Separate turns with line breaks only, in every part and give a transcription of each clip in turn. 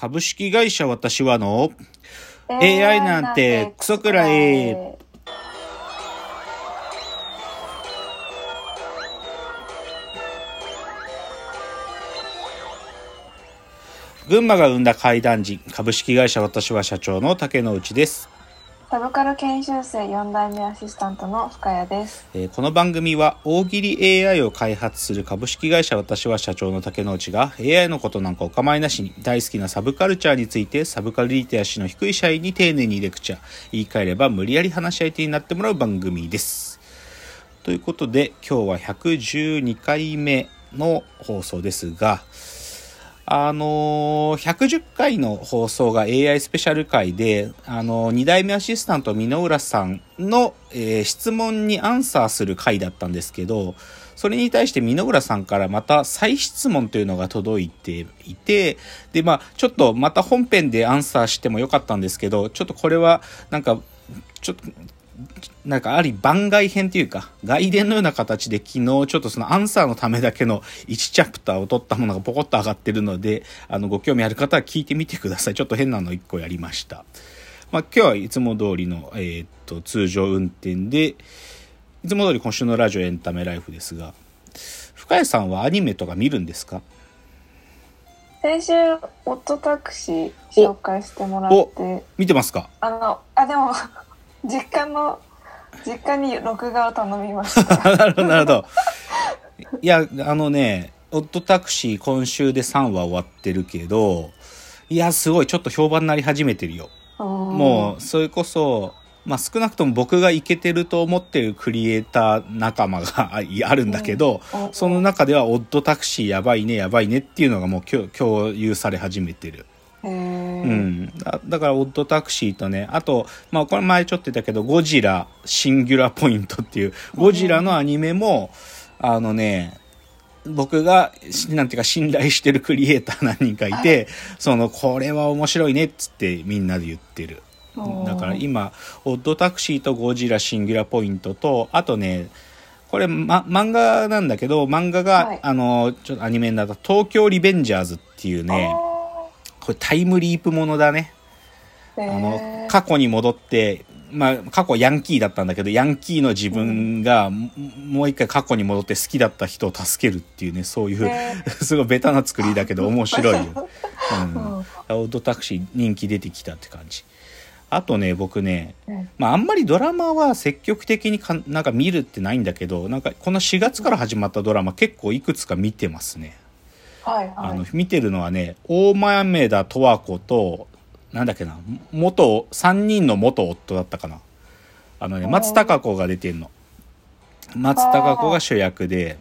株式会社私はの AI なんてクソくらい。群馬が生んだ怪談人株式会社私は社長の竹之内です。
サブカル研修生4代目アシスタントの深谷です。
えーこの番組は大喜利 AI を開発する株式会社私は社長の竹之内が AI のことなんかお構いなしに大好きなサブカルチャーについてサブカルリテラシーの低い社員に丁寧にレクチャー言い換えれば無理やり話し相手になってもらう番組です。ということで今日は112回目の放送ですがあのー110回の放送が AI スペシャル回で、あのー、2代目アシスタント箕浦さんの、えー質問にアンサーする回だったんですけど、それに対して箕浦さんからまた再質問というのが届いていて、で、まあ、ちょっとまた本編でアンサーしてもよかったんですけど、ちょっとこれは、なんか、ちょっと、なんかあり番外編というか、外伝のような形で昨日ちょっとそのアンサーのためだけの1チャプターを取ったものがポコッと上がってるので、あの、ご興味ある方は聞いてみてください。ちょっと変なの1個やりました。まあ今日はいつも通りの、えーっと、通常運転で、いつも通り今週のラジオエンタメライフですが、深谷さんはアニメとか見るんですか？
先週、オットタクシー紹介してもらって、
見てますか？
あの、あ、でも、実家の、実家に録画を頼みました。
なるほど、なるほど。いや、あのね、オットタクシー今週で3話終わってるけど、いや、すごい、ちょっと評判になり始めてるよ。も
も
う、それこそ、まあ少なくとも僕がイケてると思ってるクリエイター仲間が ああるんだけど、
うん
その中ではオットタクシーやばいね、やばいねっていうのがもう共共有され始めてる。
う、
ん、だだからオッドタクシーとねあと、まあ、これ前ちょっと言ったけどゴジラシンギュラポイントっていうゴジラのアニメもあのね僕がしなんていうか信頼してるクリエイター何人かいてそのこれは面白いねっつってみんなで言ってる。
うん
だから今オッドタクシーとゴジラシンギュラポイントとあとねこれ、ま、漫画なんだけど漫画が、
はい。
あのちょっとアニメになった「東京リベンジャーズ」っていうねこれタイムリープものだね。
あ
の過去に戻って、まあ、過去ヤンキーだったんだけどヤンキーの自分が、ももう一回過去に戻って好きだった人を助けるっていうねそういう、
へ
すごいベタな作りだけど面白いよ。うん
うん
オートタクシー人気出てきたって感じ。あとね僕ね、
うん
まあ、あんまりドラマは積極的にかなんか見るってないんだけどなんかこの4月から始まったドラマ結構いくつか見てますね。
はいはい。
あの見てるのはね大豆田十和子となんだっけな元3人の元夫だったかな。あのね松たか子が出てんの。松たか子が主役で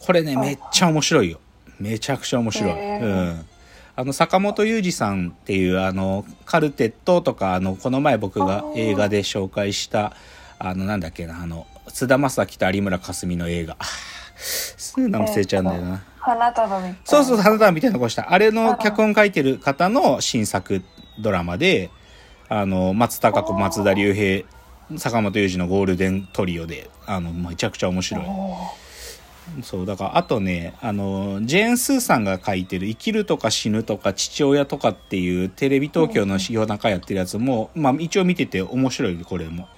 これね
はい。
めっちゃ面白いよ。めちゃくちゃ面白い、うん。あの坂本裕二さんっていうあのカルテットとかあのこの前僕が映画で紹介したあのなんだっけなあの菅田将暉と有村架純の映画。すぐ名前忘れちゃうんだよな、
花束みたいな。
そうそう、花束みたいな顔した。あれの脚本書いてる方の新作ドラマで、あの、松たか子、松田龍平、坂本龍二のゴールデントリオで、あの、めちゃくちゃ面白い。そう、だから、あとね、あの、ジェーン・スーさんが書いてる生きるとか死ぬとか父親とかっていうテレビ東京の夜中やってるやつも、まあ一応見てて面白い、これも。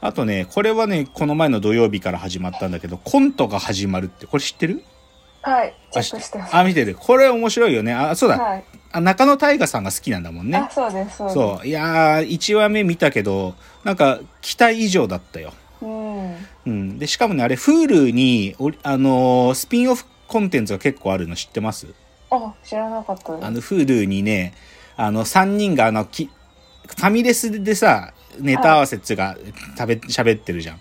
あとね、これはね、この前の土曜日から始まったんだけど、コントが始まるって、これ知ってる？
はい、チェックしてます。
あ、見てる。これ面白いよね。あ、そうだ。
はい。
あ中野大河さんが好きなんだもんね
あ、。そうです、そうです。
そう。いやー、1話目見たけど、なんか、期待以上だったよ。
うん。
うん。で、しかもね、あれ、Hulu に、おあのースピンオフコンテンツが結構あるの知ってます？
あ、知らなかった。
あの、Hulu にね、あの、3人が、あの、き、ファミレスでさ、ネタ合わせっつうか、食べ、喋ってるじゃん。
うん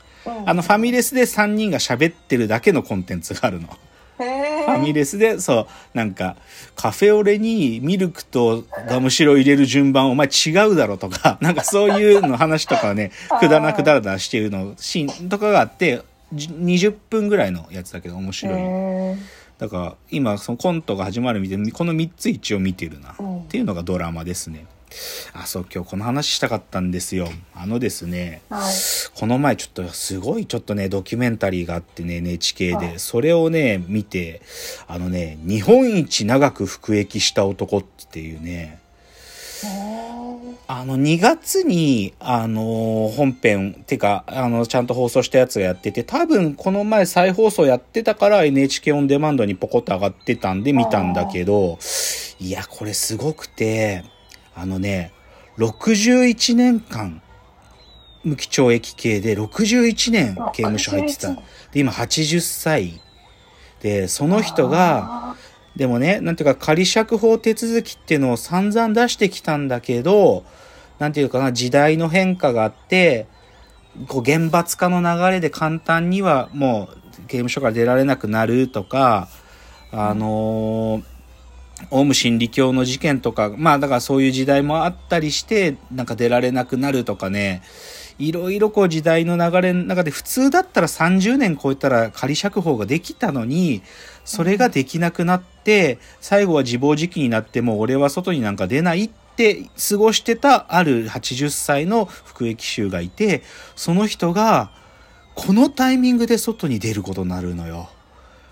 あの、ファミレスで3人が喋ってるだけのコンテンツがあるの。
へ
ファミレスで、そう、なんか、カフェオレにミルクとガムシロ入れる順番お前違うだろとか、なんかそういうの話とかをねくだらなくだらだらしてるの、シーンとかがあって、じ20分ぐらいのやつだけど面
え。
白い。
へ
だから、今、そのコントが始まるみたいに、この3つ一応見てるな。
うん
っていうのがドラマですね。あ、そう、今日この話したかったんですよ。あのですね、
はい。
この前ちょっとすごいちょっとね、ドキュメンタリーがあってね、NHK で、
はい。
それをね、見て、あのね、日本一長く服役した男っていうね、あの、2月に、あのー本編、てか、あの、ちゃんと放送したやつがやってて、多分この前再放送やってたから NHK オンデマンドにポコッと上がってたんで見たんだけど、いや、これすごくて、あのね、61年間、無期懲役刑で61年
あ
刑務所入ってた。
61
で、今80歳。で、その人が、
あ
でもね、なんていうか仮釈放手続きっていうのを散々出してきたんだけど、なんていうかな、時代の変化があって、こう厳罰化の流れで簡単にはもう刑務所から出られなくなるとか、あのーオウム真理教の事件とか、まあだからそういう時代もあったりして、なんか出られなくなるとかね、いろいろこう時代の流れの中で普通だったら30年超えたら仮釈放ができたのに、それができなくなって、最後は自暴自棄になっても俺は外になんか出ないって過ごしてたある80歳の服役囚がいて、その人がこのタイミングで外に出ることになるのよ。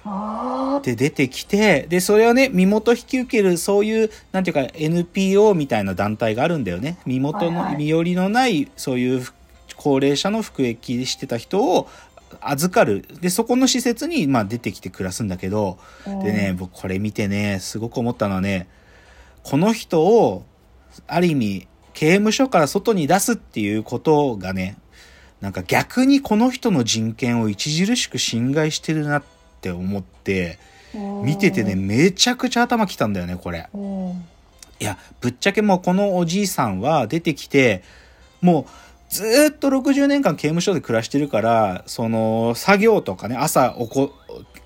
あ
で出てきて、で、それをね、身元引き受ける、そういう、なんていうか、NPO みたいな団体があるんだよね。身元の、
はいはい
身寄りのない、そういう高齢者の服役してた人を預かる。で、そこの施設に、まあ、出てきて暮らすんだけど、
ー
でね、僕これ見てね、すごく思ったのはね、この人を、ある意味、刑務所から外に出すっていうことがね、なんか逆にこの人の人権を著しく侵害してるなって思って、
うん
見ててね、めちゃくちゃ頭きたんだよね、これ。
うん
いや、ぶっちゃけもうこのおじいさんは出てきて、もうずーっと60年間刑務所で暮らしてるから、その作業とかね、朝おこ、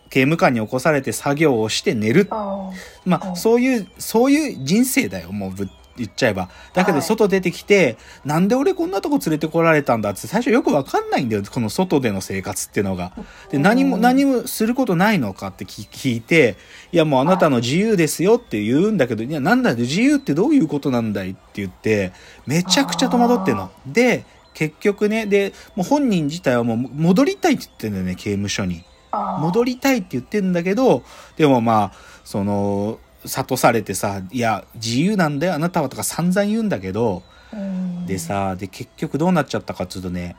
刑務官に起こされて作業をして寝る。
あ
まあ、
うん
そういう、そういう人生だよ、もうぶっ言っちゃえば。だけど
はい
外出てきて、なんで俺こんなとこ連れてこられたんだって最初よくわかんないんだよ、この外での生活っていうのが。で、何も、
うん
何もすることないのかって聞聞いて、いやもうあなたの自由ですよって言うんだけど、いやなんだよ、自由ってどういうことなんだいって言って、めちゃくちゃ戸惑ってんの。で、結局ね、で、もう本人自体はもう戻りたいって言ってんだよね、刑務所に。
あ
戻りたいって言ってんだけど、でもまあ、その、諭されてさ、いや、自由なんだよ、あなたはとか散々言うんだけど、
うん
でさ、で、結局どうなっちゃったかっていうとね、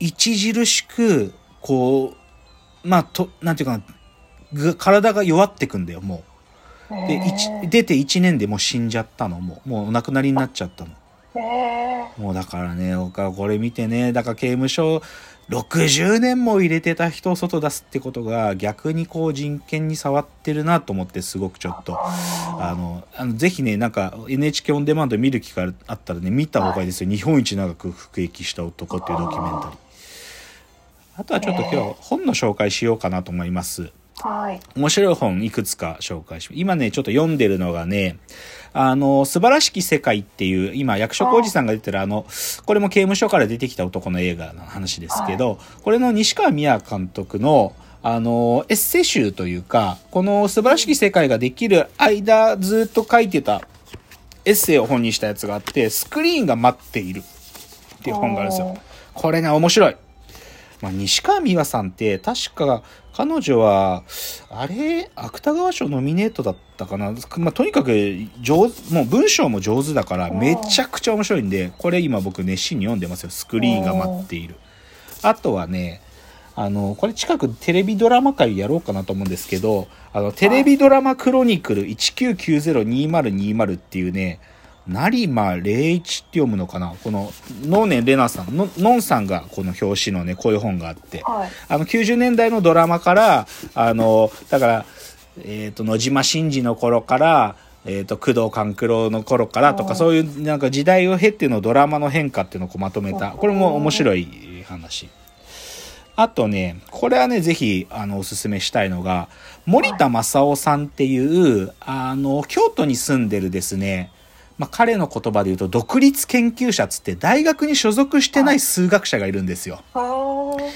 著しく、こう、まあ、と、なんていうかな、ぐ体が弱ってくんだよ、もう。で、出て1年でもう死んじゃったの、もう。もうお亡くなりになっちゃったの。もうだからね、僕はこれ見てね、だから刑務所60年も入れてた人を外出すってことが逆にこう人権に触ってるなと思ってすごくちょっと。あの、あのぜひね、なんか NHK オンデマンド見る機会あったらね、見た方がいいですよ。日本一長く服役した男っていうドキュメンタリー。あとはちょっと今日本の紹介しようかなと思います。
はい
面白い本いくつか紹介します。今ね、ちょっと読んでるのがね、あの、素晴らしき世界っていう、今、役所広司さんが出てるあの、これも刑務所から出てきた男の映画の話ですけど、これの西川美也監督の、あの、エッセイ集というか、この素晴らしき世界ができる間、ずっと書いてたエッセイを本にしたやつがあって、スクリーンが待っているっていう本があるんですよ。これね、面白い。まあ、西川美和さんって、確か、彼女は、あれ、芥川賞ノミネートだったかな？まあ、とにかく、上手、もう文章も上手だから、めちゃくちゃ面白いんで、これ今僕熱心に読んでますよ。スクリーンが待っている。あとはね、あの、これ近くテレビドラマ会やろうかなと思うんですけど、あの、テレビドラマクロニクル19902020っていうね、成間礼一って読むのかな？この、能年玲奈さん、ののんさんがこの表紙のね、こういう本があって、
はい。
あの、90年代のドラマから、あの、だから、えっ、と、野島真司の頃から、えっ、と、工藤官九郎の頃からとか、
うん
そういうなんか時代を経てのドラマの変化っていうのをこうまとめた。これも面白い話。あとね、これはね、ぜひ、あの、おすすめしたいのが、森田正夫さんっていう、あの、京都に住んでるですね、まあ、彼の言葉で言うと、独立研究者つって、大学に所属してない数学者がいるんですよ。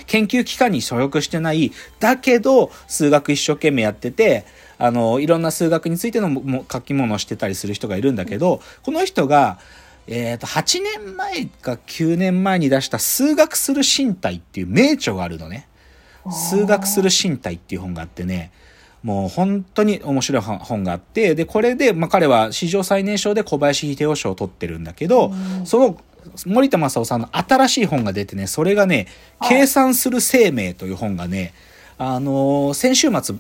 研究機関に所属してない、だけど、数学一生懸命やってて、あの、いろんな数学についてのも書き物をしてたりする人がいるんだけど、この人が、えっ、と、8年前か9年前に出した数学する身体っていう名著があるのね。数学する身体っていう本があってね、もう本当に面白い本があって、で、これで、まあ、彼は史上最年少で小林秀夫賞を取ってるんだけど、その森田正夫さんの新しい本が出てね、それがね、計算する生命という本がね、あのー、先週末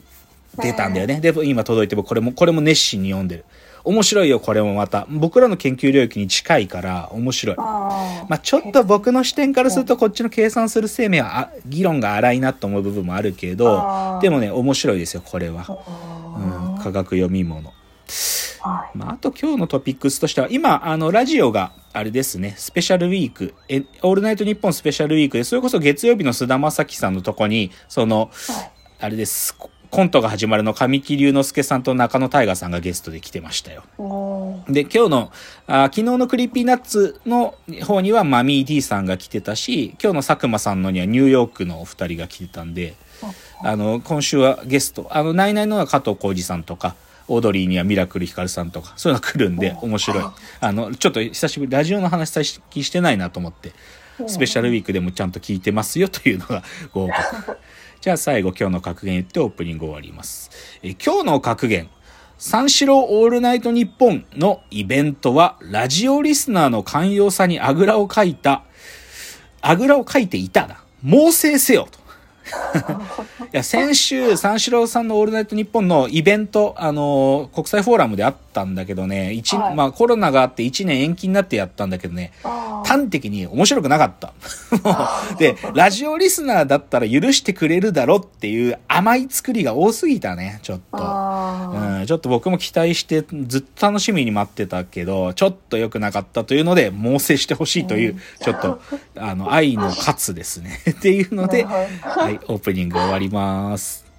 出たんだよね。で、今届いて、これも、これも熱心に読んでる。面白いよ、これもまた。僕らの研究領域に近いから面白い。まあ、ちょっと僕の視点からするとこっちの計算する生命は議論が荒いなと思う部分もあるけど、でもね、面白いですよ、これは。うん、科学読み物。まあ、あと今日のトピックスとしては、今、あの、ラジオが、あれですね、スペシャルウィーク、え、オールナイトニッポンスペシャルウィークで、それこそ月曜日の菅田将暉さんのとこに、その、あれです、コントが始まるの神木隆之介さんと仲野太賀さんがゲストで来てましたよ。で、今日のあ、昨日の Creepy Nuts の方にはマミー D さんが来てたし、今日の佐久間さんのにはニューヨークのお二人が来てたんで、あの、今週はゲスト、あの、ナイナイのは加藤浩次さんとか、オードリーにはミラクルヒカルさんとか、そういうの来るんで面白い。あの、ちょっと久しぶり、ラジオの話最近してないなと思って、スペシャルウィークでもちゃんと聞いてますよというのがご報告。じゃあ最後今日の格言言ってオープニング終わります。え今日の格言。三四郎オールナイトニッポンのイベントは、ラジオリスナーの寛容さにあぐらをかいた、あぐらをかいていたな。猛省せよと。いや、先週、三四郎さんのオールナイトニッポンのイベント、あのー、国際フォーラムであったんだけどね、一、はい、まあコロナがあって1年延期になってやったんだけどね、端的に面白くなかった。で、ラジオリスナーだったら許してくれるだろっていう甘い作りが多すぎたね、ちょっと。うん、ちょっと僕も期待してずっと楽しみに待ってたけど、ちょっと良くなかったというので、猛省してほしいという、ちょっと、あの、愛の勝つですね。っていうので、はい、オープニング終わります。